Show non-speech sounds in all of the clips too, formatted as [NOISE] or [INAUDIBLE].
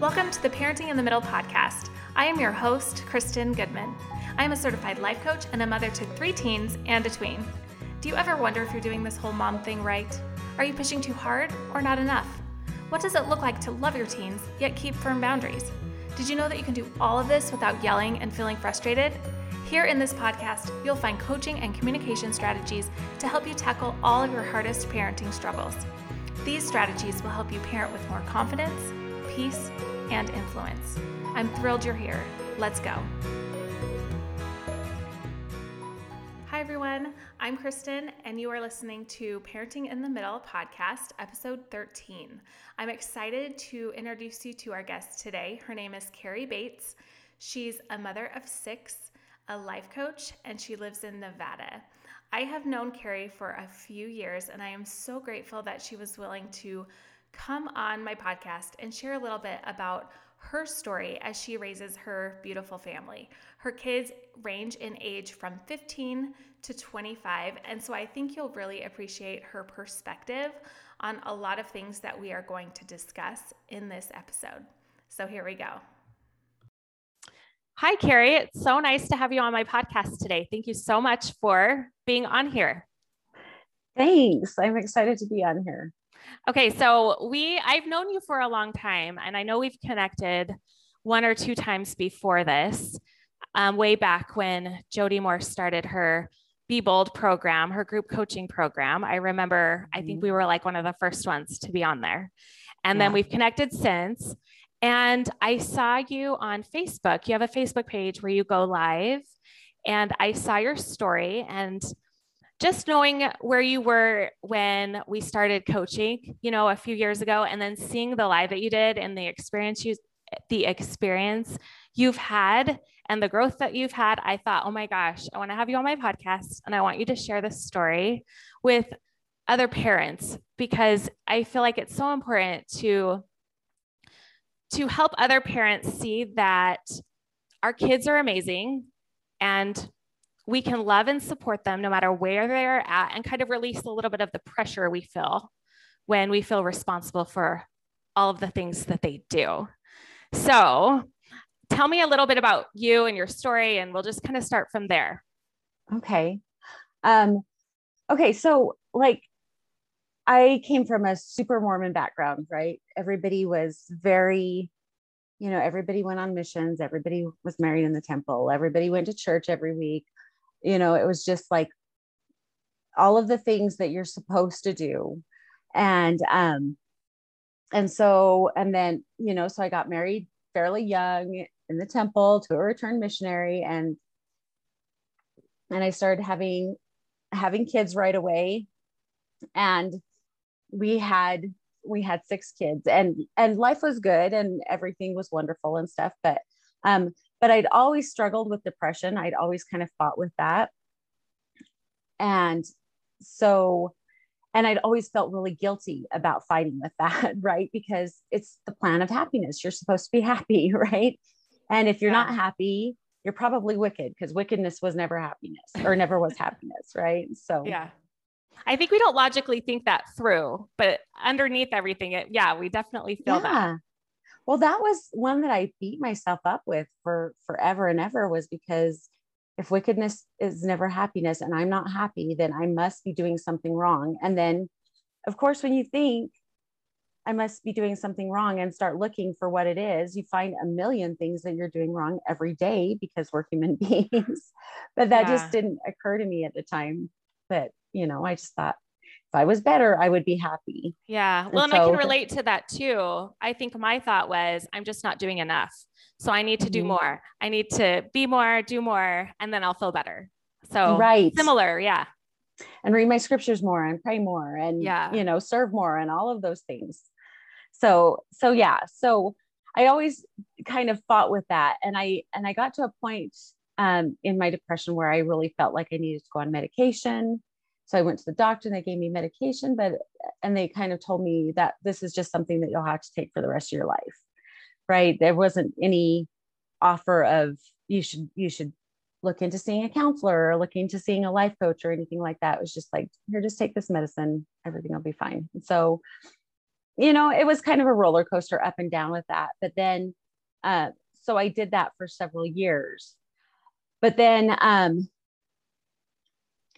Welcome to the Parenting in the Middle podcast. I am your host, Kristen Goodman. I am a certified life coach and a mother to three teens and a tween. Do you ever wonder if you're doing this whole mom thing right? Are you pushing too hard or not enough? What does it look like to love your teens yet keep firm boundaries? Did you know that you can do all of this without yelling and feeling frustrated? Here in this podcast, you'll find coaching and communication strategies to help you tackle all of your hardest parenting struggles. These strategies will help you parent with more confidence, peace, and influence. I'm thrilled you're here. Let's go. Hi, everyone. I'm Kristen, and you are listening to Parenting in the Middle podcast, episode 13. I'm excited to introduce you to our guest today. Her name is Carrie Bates. She's a mother of six, a life coach, and she lives in Nevada. I have known Carrie for a few years, and I am so grateful that she was willing to come on my podcast and share a little bit about her story as she raises her beautiful family. Her kids range in age from 15 to 25, and so I think you'll really appreciate her perspective on a lot of things that we are going to discuss in this episode. So here we go. Hi, Carrie. It's so nice to have you on my podcast today. Thank you so much for being on here. Thanks. I'm excited to be on here. Okay, so we I've known you for a long time and I know we've connected one or two times before this. Um, way back when Jody Moore started her Be Bold program, her group coaching program. I remember, mm-hmm. I think mm-hmm. we were like one of the first ones to be on there. And yeah. then we've connected since. And I saw you on Facebook. You have a Facebook page where you go live, and I saw your story. And just knowing where you were when we started coaching, you know, a few years ago, and then seeing the live that you did and the experience you, the experience you've had and the growth that you've had, I thought, oh my gosh, I want to have you on my podcast and I want you to share this story with other parents because I feel like it's so important to to help other parents see that our kids are amazing and we can love and support them no matter where they're at and kind of release a little bit of the pressure we feel when we feel responsible for all of the things that they do. So, tell me a little bit about you and your story, and we'll just kind of start from there. Okay. Um, okay. So, like, I came from a super Mormon background, right? Everybody was very, you know, everybody went on missions, everybody was married in the temple, everybody went to church every week. You know, it was just like all of the things that you're supposed to do. And um and so and then, you know, so I got married fairly young in the temple to a returned missionary. And and I started having having kids right away. And we had we had six kids and and life was good and everything was wonderful and stuff. But um but i'd always struggled with depression. I'd always kind of fought with that. And so and i'd always felt really guilty about fighting with that [LAUGHS] right? Because it's the plan of happiness. You're supposed to be happy [LAUGHS] right? And if you're yeah. not happy you're probably wicked because wickedness was never happiness or never was happiness right? So yeah. I think we don't logically think that through, but underneath everything, it, yeah, we definitely feel yeah. that. Well, that was one that I beat myself up with for forever and ever was because if wickedness is never happiness and I'm not happy, then I must be doing something wrong. And then, of course, when you think I must be doing something wrong and start looking for what it is, you find a million things that you're doing wrong every day because we're human [LAUGHS] beings. but that yeah. just didn't occur to me at the time. But you know, I just thought if I was better, I would be happy. Yeah. Well, and, and so, I can relate to that too. I think my thought was, I'm just not doing enough. So I need to do mm-hmm. more. I need to be more, do more, and then I'll feel better. So, right. Similar. Yeah. And read my scriptures more and pray more and, yeah. you know, serve more and all of those things. So, so yeah. So I always kind of fought with that. And I, and I got to a point um, in my depression where I really felt like I needed to go on medication so I went to the doctor and they gave me medication, but and they kind of told me that this is just something that you'll have to take for the rest of your life. Right. There wasn't any offer of you should you should look into seeing a counselor or looking into seeing a life coach or anything like that. It was just like, here, just take this medicine, everything will be fine. And so you know, it was kind of a roller coaster up and down with that. But then, uh, so I did that for several years. But then, um,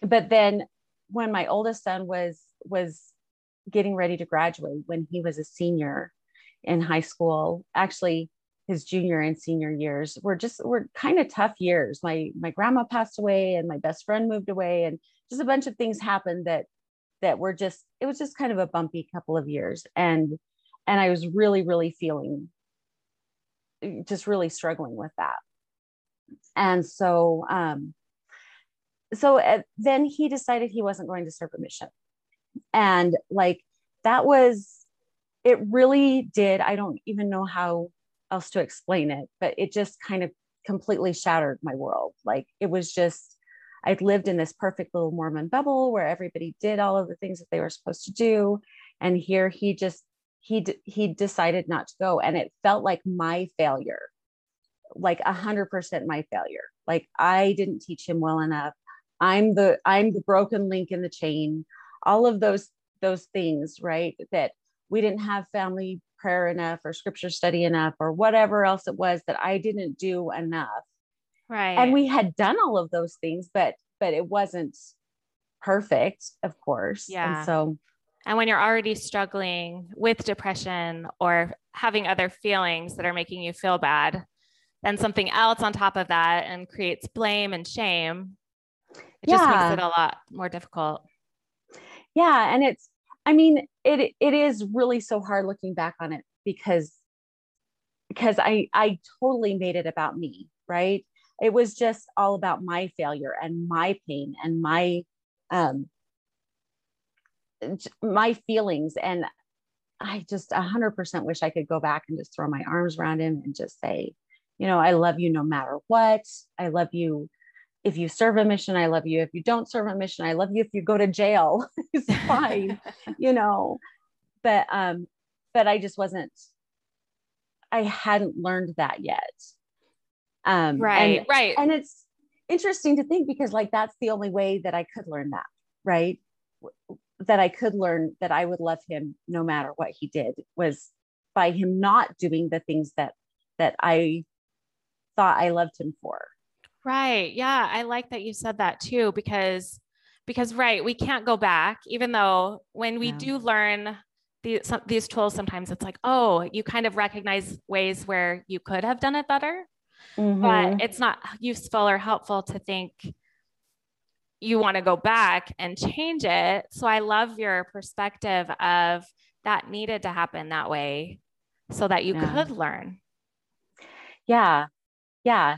but then when my oldest son was was getting ready to graduate, when he was a senior in high school, actually his junior and senior years were just were kind of tough years. My my grandma passed away and my best friend moved away and just a bunch of things happened that that were just it was just kind of a bumpy couple of years and and I was really really feeling just really struggling with that. And so um so uh, then he decided he wasn't going to serve a mission. And like that was it really did I don't even know how else to explain it, but it just kind of completely shattered my world. Like it was just, I'd lived in this perfect little Mormon bubble where everybody did all of the things that they were supposed to do. And here he just, he, he decided not to go. And it felt like my failure, like a hundred percent my failure. Like I didn't teach him well enough. I'm the, I'm the broken link in the chain. All of those, those things, right. That we didn't have family prayer enough or scripture study enough or whatever else it was that I didn't do enough. Right. And we had done all of those things, but but it wasn't perfect, of course. Yeah. And so and when you're already struggling with depression or having other feelings that are making you feel bad, then something else on top of that and creates blame and shame. It yeah. just makes it a lot more difficult. Yeah. And it's I mean, it it is really so hard looking back on it because because I I totally made it about me, right? It was just all about my failure and my pain and my um my feelings and I just a hundred percent wish I could go back and just throw my arms around him and just say, you know, I love you no matter what. I love you if you serve a mission, I love you. If you don't serve a mission, I love you. If you go to jail, [LAUGHS] it's fine, [LAUGHS] you know. But um, but I just wasn't. I hadn't learned that yet. Um, right, and, right, and it's interesting to think because like that's the only way that I could learn that, right? That I could learn that I would love him no matter what he did was by him not doing the things that that I thought I loved him for Right. Yeah, I like that you said that too because because right, we can't go back even though when we yeah. do learn these some, these tools sometimes it's like, "Oh, you kind of recognize ways where you could have done it better." Mm-hmm. But it's not useful or helpful to think you want to go back and change it. So I love your perspective of that needed to happen that way so that you yeah. could learn. Yeah. Yeah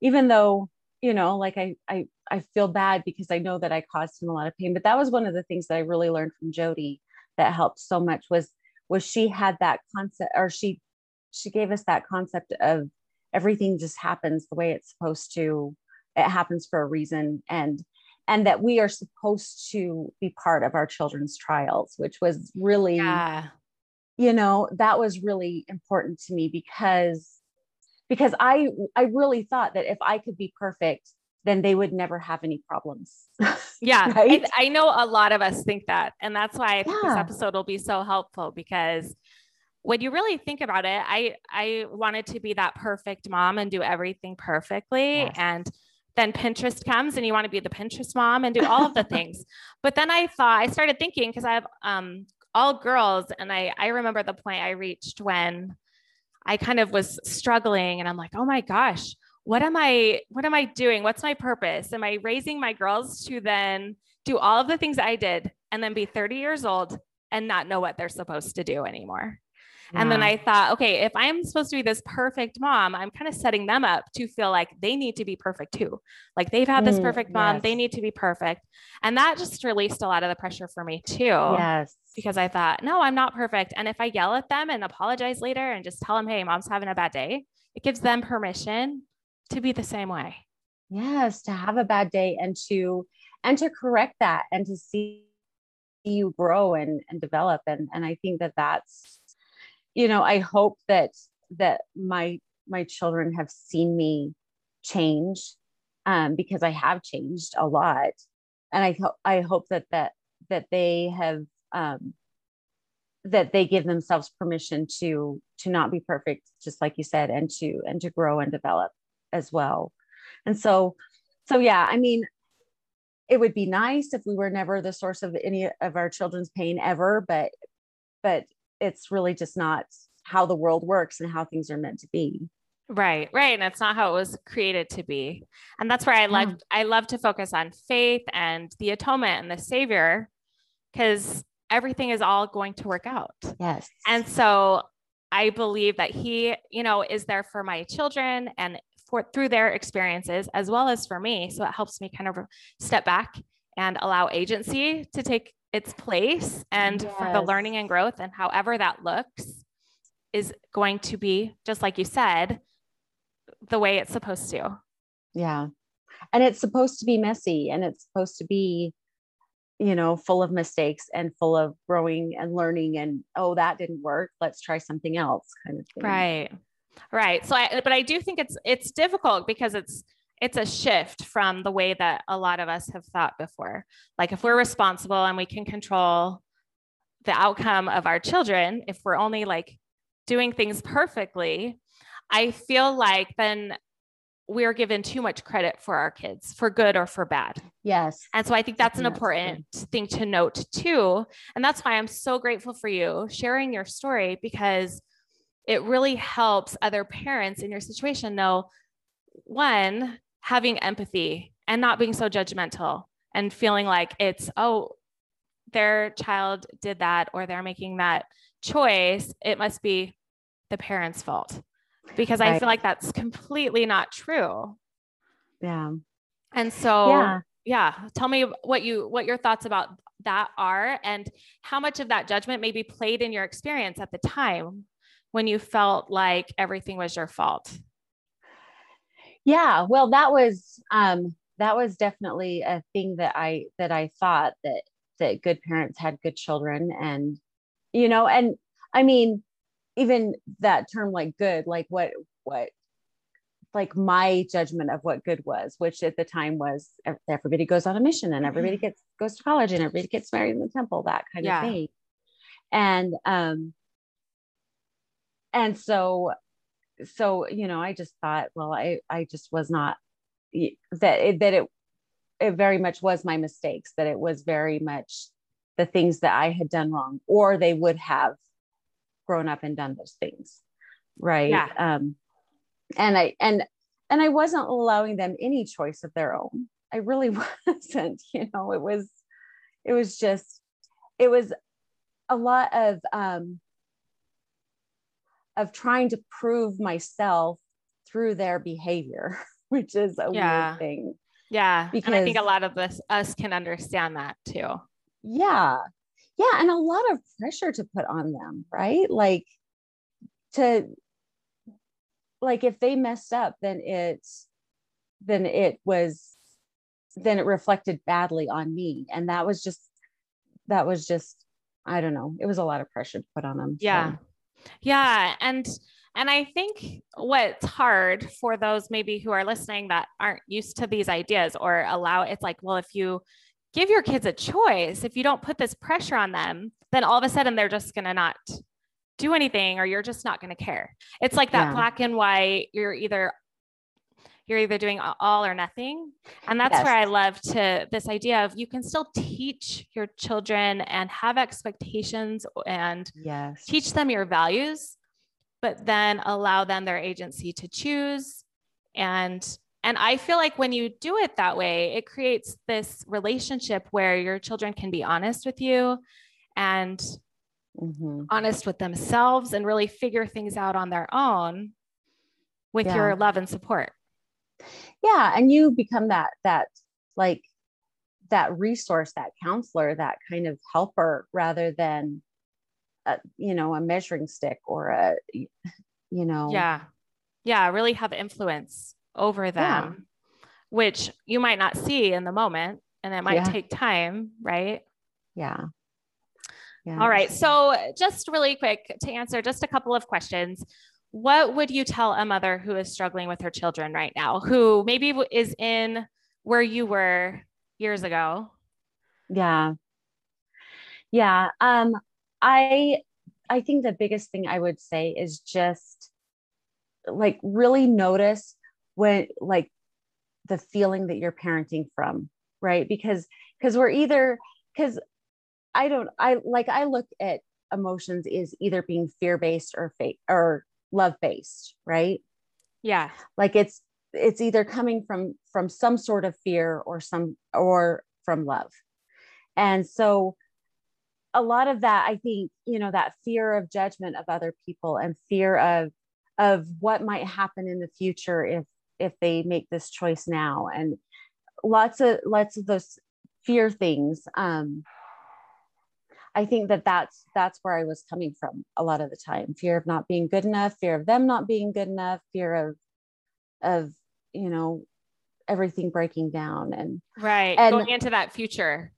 even though you know like I, I i feel bad because i know that i caused him a lot of pain but that was one of the things that i really learned from jody that helped so much was was she had that concept or she she gave us that concept of everything just happens the way it's supposed to it happens for a reason and and that we are supposed to be part of our children's trials which was really yeah. you know that was really important to me because because I I really thought that if I could be perfect, then they would never have any problems. [LAUGHS] yeah, right? I, I, know a lot of us think that, and that's why I think yeah. this episode will be so helpful because when you really think about it, I I wanted to be that perfect mom and do everything perfectly, yes. and then Pinterest comes and you want to be the Pinterest mom and do all of the [LAUGHS] things. But then I thought I started thinking because I have um, all girls, and I I remember the point I reached when I kind of was struggling and I'm like, oh my gosh, what am I, what am I doing? What's my purpose? Am I raising my girls to then do all of the things I did and then be 30 years old and not know what they're supposed to do anymore? Yeah. And then I thought, okay, if I'm supposed to be this perfect mom, I'm kind of setting them up to feel like they need to be perfect too. Like they've had this mm, perfect mom, yes. they need to be perfect. And that just released a lot of the pressure for me too. Yes. Because I thought, no, I'm not perfect. And if I yell at them and apologize later and just tell them, hey, mom's having a bad day, it gives them permission to be the same way. Yes, to have a bad day and to and to correct that and to see you grow and, and develop. And, and I think that that's you know i hope that that my my children have seen me change um, because i have changed a lot. And i hope i hope that that that they have um, that they give themselves permission to to not be perfect just like you said and to and to grow and develop as well. And so so yeah i mean it would be nice if we were never the source of any of our children's pain ever but but it's really just not how the world works and how things are meant to be. Right right and it's not how it was created to be. And that's where i love i love to focus on faith and the atonement and the savior because everything is all going to work out. Yes. And so i believe that he you know is there for my children and for through their experiences as well as for me. So it helps me kind of step back and allow agency to take its place and yes. for the learning and growth and however that looks is going to be just like you said the way it's supposed to. Yeah. And it's supposed to be messy and it's supposed to be you know full of mistakes and full of growing and learning and oh that didn't work let's try something else kind of thing. Right. Right. So I but I do think it's it's difficult because it's it's a shift from the way that a lot of us have thought before. Like if we're responsible and we can control the outcome of our children, if we're only like doing things perfectly, I feel like then we're given too much credit for our kids for good or for bad. Yes. And so I think that's an important thing to note too. And that's why I'm so grateful for you sharing your story because it really helps other parents in your situation know one, having empathy and not being so judgmental and feeling like it's, oh, their child did that or they're making that choice. It must be the parent's fault because right. I feel like that's completely not true. Yeah. And so, yeah. yeah, tell me what you, what your thoughts about that are and how much of that judgment maybe played in your experience at the time when you felt like everything was your fault? Yeah, well, that was um, that was definitely a thing that I that I thought that that good parents had good children, and you know, and I mean, even that term like good, like what what like my judgment of what good was, which at the time was everybody goes on a mission and everybody mm-hmm. gets goes to college and everybody gets married in the temple, that kind yeah. of thing. And um, and so so you know i just thought well i i just was not that it, that it it very much was my mistakes that it was very much the things that i had done wrong or they would have grown up and done those things right yeah. um and i and and i wasn't allowing them any choice of their own i really [LAUGHS] wasn't you know it was it was just it was a lot of um of trying to prove myself through their behavior, [LAUGHS] which is a yeah. weird thing. Yeah. Because and I think a lot of this us can understand that too. Yeah. Yeah. And a lot of pressure to put on them, right? Like to like if they messed up, then it's then it was then it reflected badly on me. And that was just that was just I don't know. It was a lot of pressure to put on them. Yeah. So. Yeah. And and I think what's hard for those maybe who are listening that aren't used to these ideas or allow it's like, well, if you give your kids a choice, if you don't put this pressure on them, then all of a sudden they're just going to not do anything or you're just not going to care. It's like that yeah. black and white, you're either you're either doing all or nothing. And that's yes. where I love to this idea of you can still teach your children and have expectations and yes. teach them your values, but then allow them their agency to choose. And and I feel like when you do it that way, it creates this relationship where your children can be honest with you and mm-hmm. honest with themselves and really figure things out on their own with yeah. your love and support yeah and you become that that like that resource that counselor that kind of helper rather than a, you know a measuring stick or a you know yeah yeah really have influence over them yeah. which you might not see in the moment and it might yeah. take time right yeah yeah. All right. So, just really quick to answer just a couple of questions what would you tell a mother who is struggling with her children right now, who maybe is in where you were years ago? Yeah. Yeah. Um, I I think the biggest thing I would say is just like really notice when like the feeling that you're parenting from, right? Because because we're either because I don't I like I look at emotions is either being fear-based or fate or love-based, right? Yeah. Like it's it's either coming from from some sort of fear or some or from love. And so a lot of that i think you know that fear of judgment of other people and fear of of what might happen in the future if if they make this choice now and lots of lots of those fear things um i think that that's that's where i was coming from a lot of the time. Fear of not being good enough fear of them not being good enough fear of of you know everything breaking down and right. and, going into that future.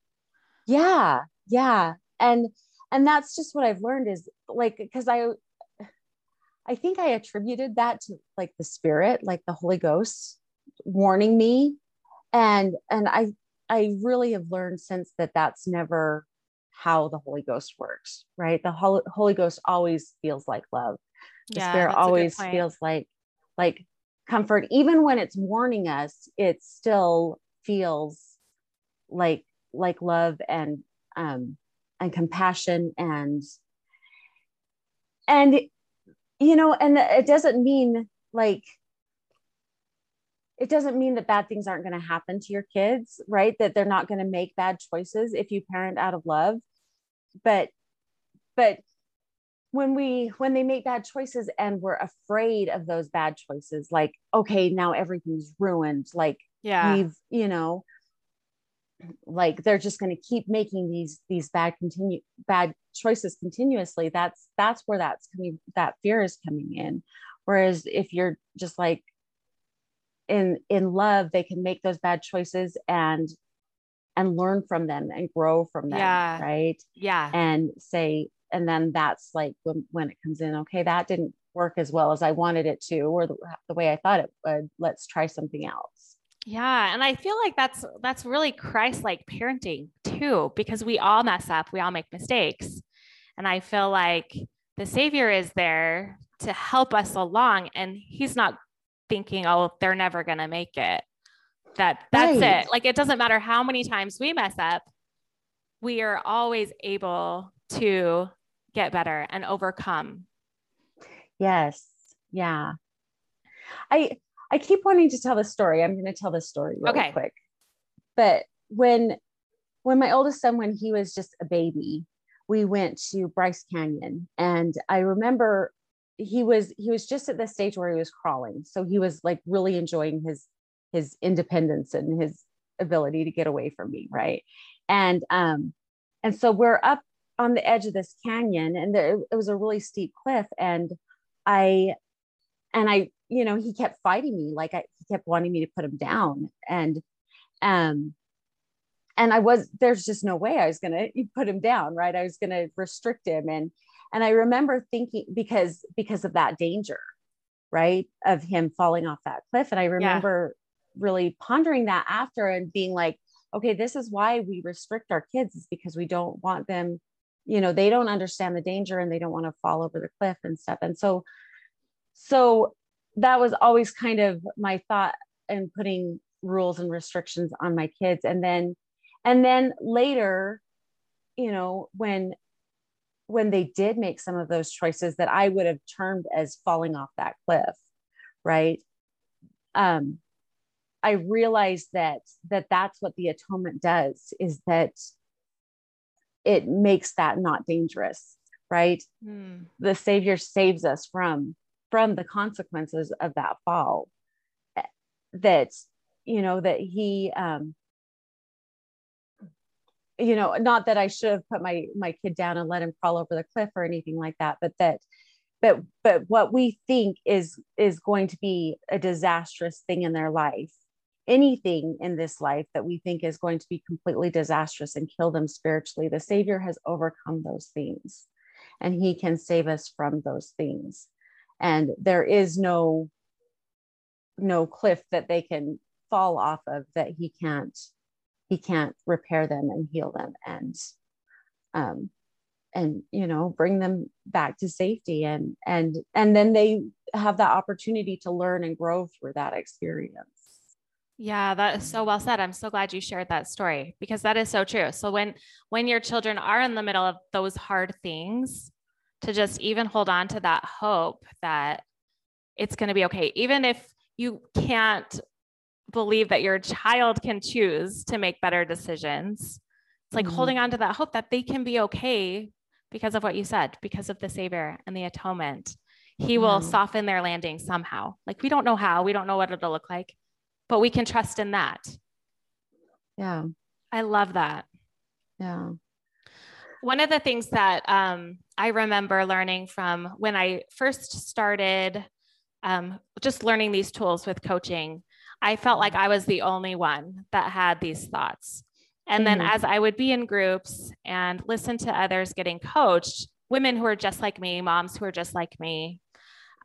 Yeah yeah. And and that's just what i've learned is like because i i think i attributed that to like the spirit like the holy ghost warning me. And and i i really have learned since that that's never how the holy ghost works right? The holy, holy ghost always feels like love. The yeah, spirit always feels like like comfort. Even when it's warning us it still feels like like love and um and compassion and and you know and it doesn't mean like it doesn't mean that bad things aren't going to happen to your kids right? That they're not going to make bad choices if you parent out of love but but when we when they make bad choices and we're afraid of those bad choices like okay now everything's ruined like yeah. we've you know like they're just going to keep making these these bad continue bad choices continuously that's that's where that's coming that fear is coming in. Whereas if you're just like in in love they can make those bad choices and and learn from them and grow from them yeah. right yeah and say and then that's like when, when it comes in okay that didn't work as well as i wanted it to or the, the way i thought it would let's try something else yeah, and I feel like that's that's really Christ-like parenting too because we all mess up, we all make mistakes. And I feel like the savior is there to help us along and he's not thinking, "Oh, they're never going to make it." That that's right. it. Like it doesn't matter how many times we mess up, we are always able to get better and overcome. Yes. Yeah. I I keep wanting to tell the story. I'm going to tell the story really okay. quick. But when when my oldest son, when he was just a baby, we went to Bryce Canyon, and I remember he was he was just at the stage where he was crawling, so he was like really enjoying his his independence and his ability to get away from me, right? And um, and so we're up on the edge of this canyon, and there, it was a really steep cliff, and I and I you know, he kept fighting me. Like I, he kept wanting me to put him down. And, um, and I was, there's just no way I was going to put him down. Right. I was going to restrict him. And, and I remember thinking because, because of that danger, right. Of him falling off that cliff. And I remember. Really pondering that after and being like, okay, this is why we restrict our kids is because we don't want them, you know, they don't understand the danger and they don't want to fall over the cliff and stuff. And so, so that was always kind of my thought in putting rules and restrictions on my kids and then and then later you know when when they did make some of those choices that i would have termed as falling off that cliff right um i realized that that that's what the atonement does is that it makes that not dangerous right? Mm. the savior saves us from from the consequences of that fall. Eh, that you know that he um you know not that i should have put my my kid down and let him crawl over the cliff or anything like that but that but but what we think is is going to be a disastrous thing in their life anything in this life that we think is going to be completely disastrous and kill them spiritually the savior has overcome those things. And he can save us from those things. And there is no no cliff that they can fall off of that he can't he can't repair them and heal them and um and you know bring them back to safety. And and and then they have that opportunity to learn and grow through that experience yeah, that is so well said. I'm so glad you shared that story because that is so true. So when when your children are in the middle of those hard things, to just even hold on to that hope that it's going to be okay, even if you can't believe that your child can choose to make better decisions. It's like mm-hmm. holding on to that hope that they can be okay because of what you said, because of the Savior and the atonement. He will soften their landing somehow. Like we don't know how, we don't know what it'll look like but we can trust in that. Yeah. I love that. Yeah. One of the things that um, I remember learning from when I first started um, just learning these tools with coaching, I felt like I was the only one that had these thoughts. And mm-hmm. then as I would be in groups and listen to others getting coached, women who are just like me, moms who are just like me,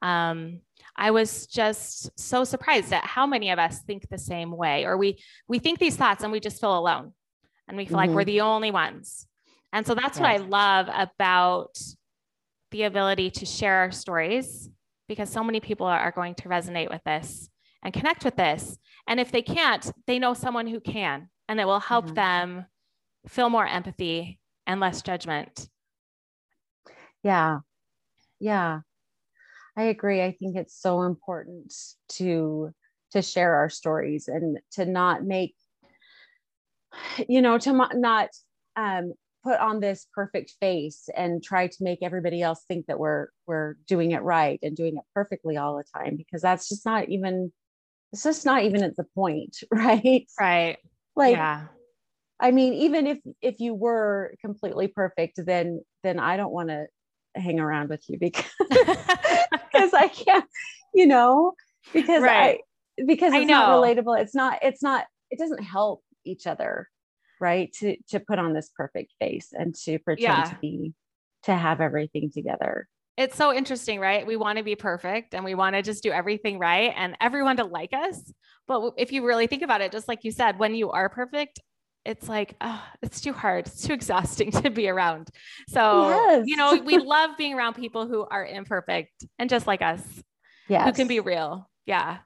um, I was just so surprised at how many of us think the same way, or we we think these thoughts and we just feel alone, and we feel mm-hmm. like we're mm-hmm. the only ones. And so that's yes. what I love about the ability to share our stories, because so many people are going to resonate with this and connect with this. And if they can't, they know someone who can, and it will help mm-hmm. them feel more empathy and less judgment. Yeah. Yeah. I agree. I think it's so important to to share our stories and to not make you know to not um, put on this perfect face and try to make everybody else think that we're we're doing it right and doing it perfectly all the time because that's just not even it's just not even at the point [LAUGHS] right? Right. Like yeah. I mean even if if you were completely perfect then then i don't want to hang around with you because [LAUGHS] because I can't, you know, because right. I because it's not relatable. It's not, it's not, it doesn't help each other, right? To to put on this perfect face and to pretend yeah. to be to have everything together. It's so interesting, right? We want to be perfect and we want to just do everything right and everyone to like us. But if you really think about it, just like you said, when you are perfect, it's like oh, it's too hard it's too exhausting [LAUGHS] to be around. So yes. you know we [LAUGHS] love being around people who are imperfect and just like us yeah who can be real. Yeah.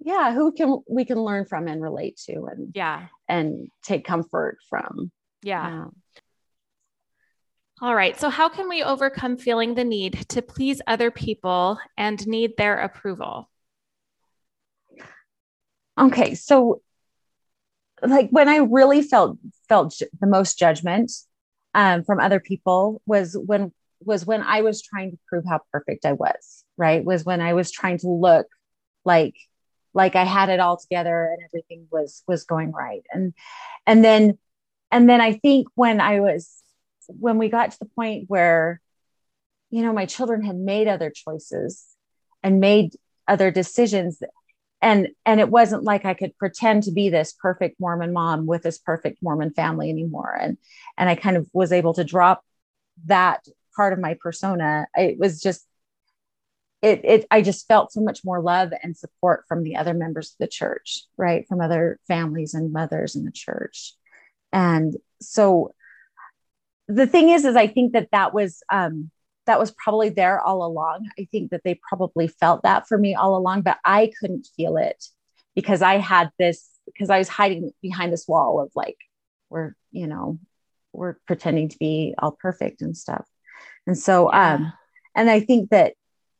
Yeah who can we can learn from and relate to and yeah. and take comfort from. Yeah. All right so how can we overcome feeling the need to please other people and need their approval? Okay so like when I really felt felt the most judgment um, from other people was when was when I was trying to prove how perfect I was. Right, was when I was trying to look like like I had it all together and everything was was going right. And and then and then I think when I was when we got to the point where you know my children had made other choices and made other decisions and and it wasn't like i could pretend to be this perfect mormon mom with this perfect mormon family anymore. And and i kind of was able to drop that part of my persona. It was just it, it i just felt so much more love and support from the other members of the church right? From other families and mothers in the church. And so the thing is is i think that that was um that was probably there all along. I think that they probably felt that for me all along, but I couldn't feel it because I had this, because I was hiding behind this wall of like, we're, you know, we're pretending to be all perfect and stuff. And so, yeah. um, and I think that,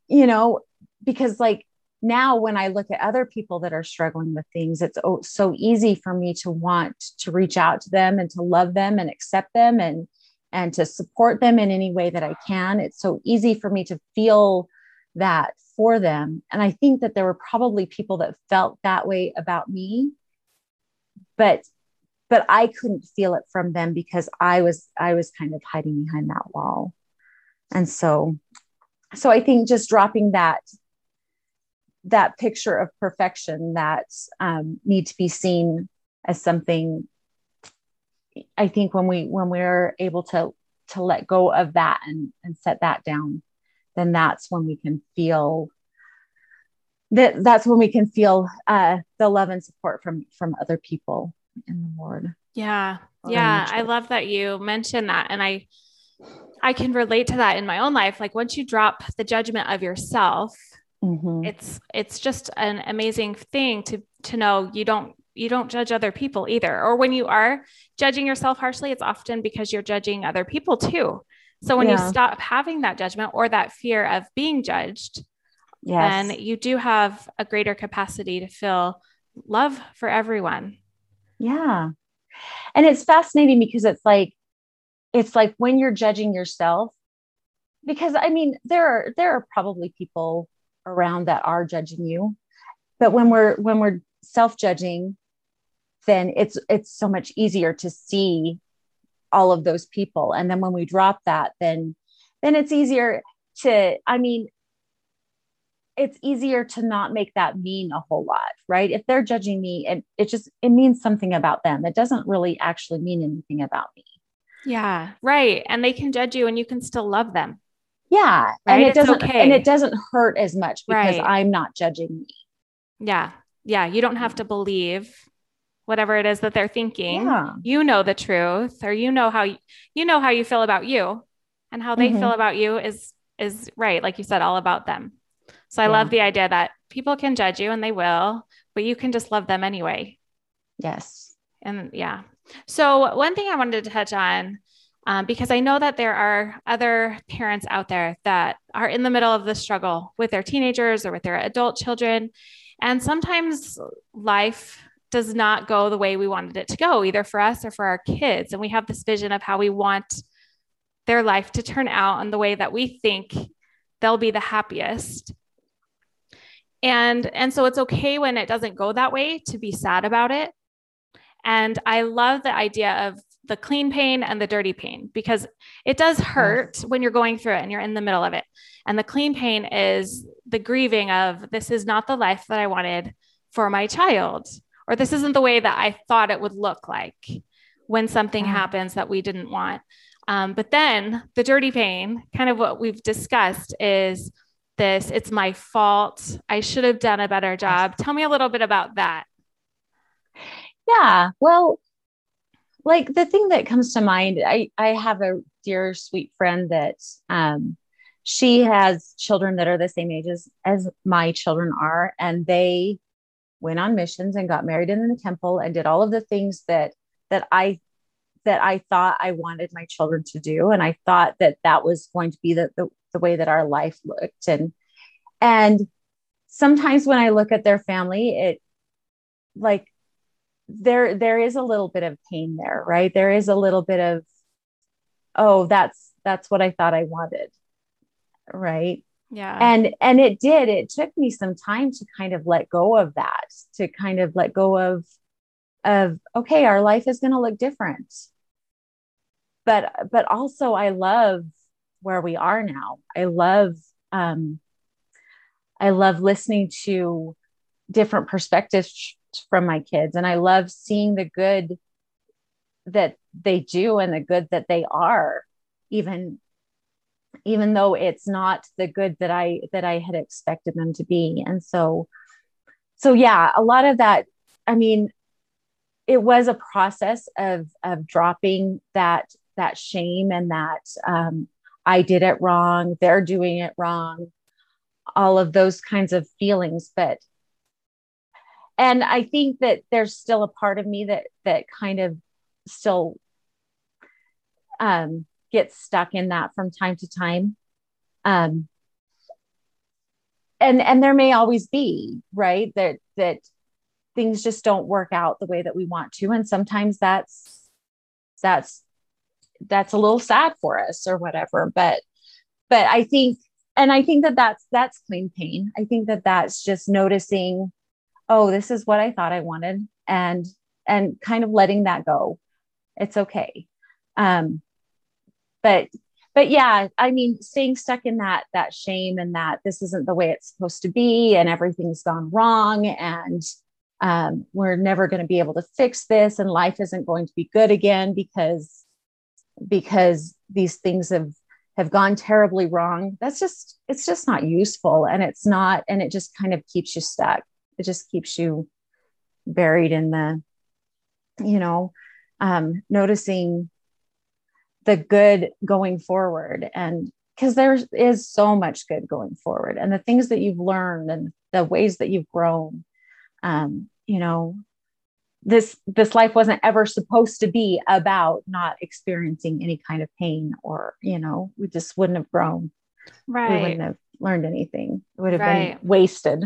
you know, because like now when I look at other people that are struggling with things, it's oh, so easy for me to want to reach out to them and to love them and accept them and and to support them in any way that I can. It's so easy for me to feel that for them. And I think that there were probably people that felt that way about me, but but I couldn't feel it from them because I was I was kind of hiding behind that wall. And so so I think just dropping that that picture of perfection that um, need to be seen as something I think when we when we're able to to let go of that and and set that down, then that's when we can feel that that's when we can feel uh, the love and support from from other people in the Lord. Yeah, yeah, I love that you mentioned that, and I I can relate to that in my own life. Like once you drop the judgment of yourself, mm-hmm. it's it's just an amazing thing to to know you don't you don't judge other people either. Or when you are judging yourself harshly, it's often because you're judging other people too. So when yeah. you stop having that judgment or that fear of being judged, yes. then you do have a greater capacity to feel love for everyone. Yeah. And it's fascinating because it's like it's like when you're judging yourself because I mean there are there are probably people around that are judging you. But when we're when we're self-judging then it's it's so much easier to see all of those people. And then when we drop that then then it's easier to i mean it's easier to not make that mean a whole lot right? If they're judging me it, it just it means something about them. It doesn't really actually mean anything about me. Yeah right. And they can judge you and you can still love them. Yeah right? and it it's doesn't okay. and it doesn't hurt as much because right. i'm not judging me. Yeah. Yeah. You don't have to believe whatever it is that they're thinking. Yeah. You know the truth or you know how you, you know how you feel about you and how they mm-hmm. feel about you is is right like you said all about them. So I yeah. love the idea that people can judge you and they will, but you can just love them anyway. Yes. And yeah. So one thing I wanted to touch on um, because I know that there are other parents out there that are in the middle of the struggle with their teenagers or with their adult children. And sometimes life does not go the way we wanted it to go, either for us or for our kids. And we have this vision of how we want their life to turn out in the way that we think they'll be the happiest. And, and so it's okay when it doesn't go that way to be sad about it. And I love the idea of the clean pain and the dirty pain because it does hurt when you're going through it and you're in the middle of it. And the clean pain is the grieving of this is not the life that I wanted for my child or this isn't the way that I thought it would look like when something yeah. happens that we didn't want. Um, but then the dirty pain, kind of what we've discussed, is this it's my fault. I should have done a better job. Tell me a little bit about that. Yeah. Well, like the thing that comes to mind, I, I have a dear sweet friend that um, she has children that are the same age as, as my children are, and they went on missions and got married in the temple and did all of the things that that I that I thought I wanted my children to do. And I thought that that was going to be the, the, the way that our life looked. And and sometimes when I look at their family it like there there is a little bit of pain there right? There is a little bit of oh that's that's what I thought I wanted right yeah. And and it did it took me some time to kind of let go of that to kind of let go of of okay our life is going to look different. But but also i love where we are now. I love um i love listening to different perspectives from my kids and i love seeing the good that they do and the good that they are even even though it's not the good that I that I had expected them to be. And so so yeah, a lot of that I mean it was a process of of dropping that that shame and that um, I did it wrong, they're doing it wrong, all of those kinds of feelings. But and I think that there's still a part of me that that kind of still um, get stuck in that from time to time. Um, and and there may always be right? That that things just don't work out the way that we want to. And sometimes that's that's that's a little sad for us or whatever. But but i think and i think that that's that's clean pain. I think that that's just noticing oh this is what i thought i wanted and and kind of letting that go. It's okay. Um but but yeah i mean staying stuck in that that shame and that this isn't the way it's supposed to be and everything's gone wrong and um, we're never going to be able to fix this and life isn't going to be good again because because these things have have gone terribly wrong. That's just it's just not useful and it's not and it just kind of keeps you stuck. It just keeps you buried in the you know um, noticing the good going forward and because there is so much good going forward and the things that you've learned and the ways that you've grown um, you know this this life wasn't ever supposed to be about not experiencing any kind of pain or you know we just wouldn't have grown right we wouldn't have learned anything it would have Right. been wasted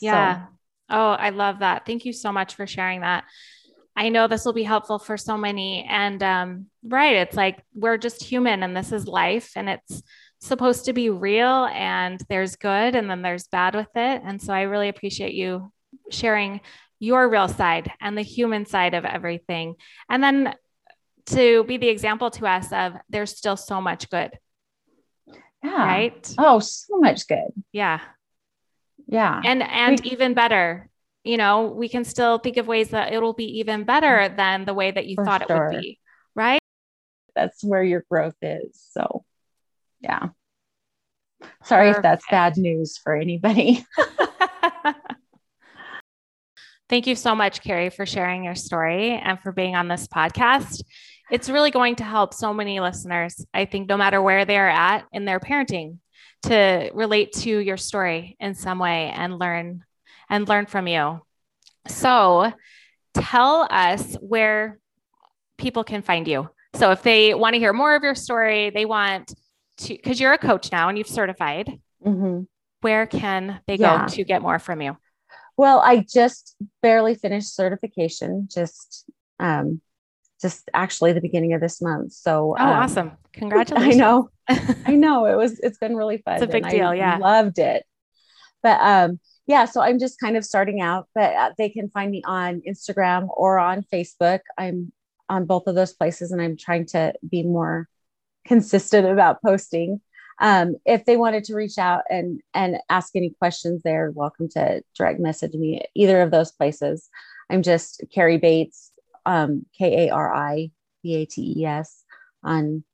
Yeah. Oh, I love that. Thank you so much for sharing that. I know this will be helpful for so many. And um, right, it's like we're just human and this is life and it's supposed to be real and there's good and then there's bad with it. And so I really appreciate you sharing your real side and the human side of everything. And then to be the example to us of there's still so much good, yeah right? oh so much good Yeah. yeah and and even better you know we can still think of ways that it'll be even better mm. than the way that you For thought it would be right? That's where your growth is so yeah. Sorry if that's bad news for anybody. [LAUGHS] Thank you so much Kari for sharing your story and for being on this podcast. It's really going to help so many listeners i think no matter where they're at in their parenting to relate to your story in some way and learn and learn from you so tell us where people can find you. So if they want to hear more of your story, they want to, because you're a coach now and you've certified, Mhm. where can they Yeah. go to get more from you? Well, I just barely finished certification, just um, just actually the beginning of this month. So Oh, um, awesome. Congratulations. [LAUGHS] I know, [LAUGHS] I know it was it's been really fun. It's a big deal, I yeah. loved it. But um, yeah, so I'm just kind of starting out. But uh, they can find me on Instagram or on Facebook. I'm on both of those places, and I'm trying to be more consistent about posting. Um, if they wanted to reach out and and ask any questions, they're welcome to direct message me either of those places. I'm just Kari Bates, um, K A R I B A T E S, on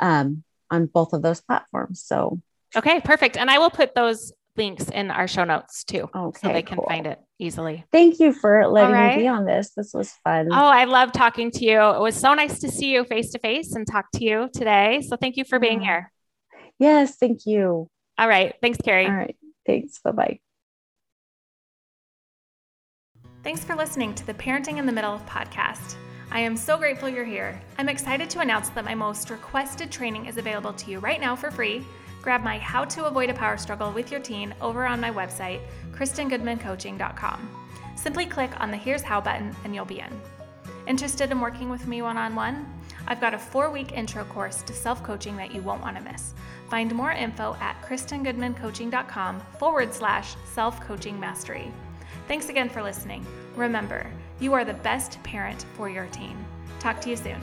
um, on both of those platforms. So okay, perfect. And I will put those links in our show notes too. okay, so they can cool. find it easily. Thank you for letting right. me be on this. This was fun. Oh, I love talking to you. It was so nice to see you face to face and talk to you today. So thank you for being Yeah. here. Yes, thank you. All right. Thanks, Kari. All right, thanks. Bye bye. Thanks for listening to the Parenting in the Middle podcast. I am so grateful you're here. I'm excited to announce that my most requested training is available to you right now for free. Grab my How to Avoid a Power Struggle with Your Teen over on my website, KristenGoodmanCoaching.com. Simply click on the Here's How button and you'll be in. Interested in working with me one on one? I've got a four week intro course to self coaching that you won't want to miss. Find more info at KristenGoodmanCoaching.com forward slash self coaching mastery. Thanks again for listening. Remember, you are the best parent for your teen. Talk to you soon.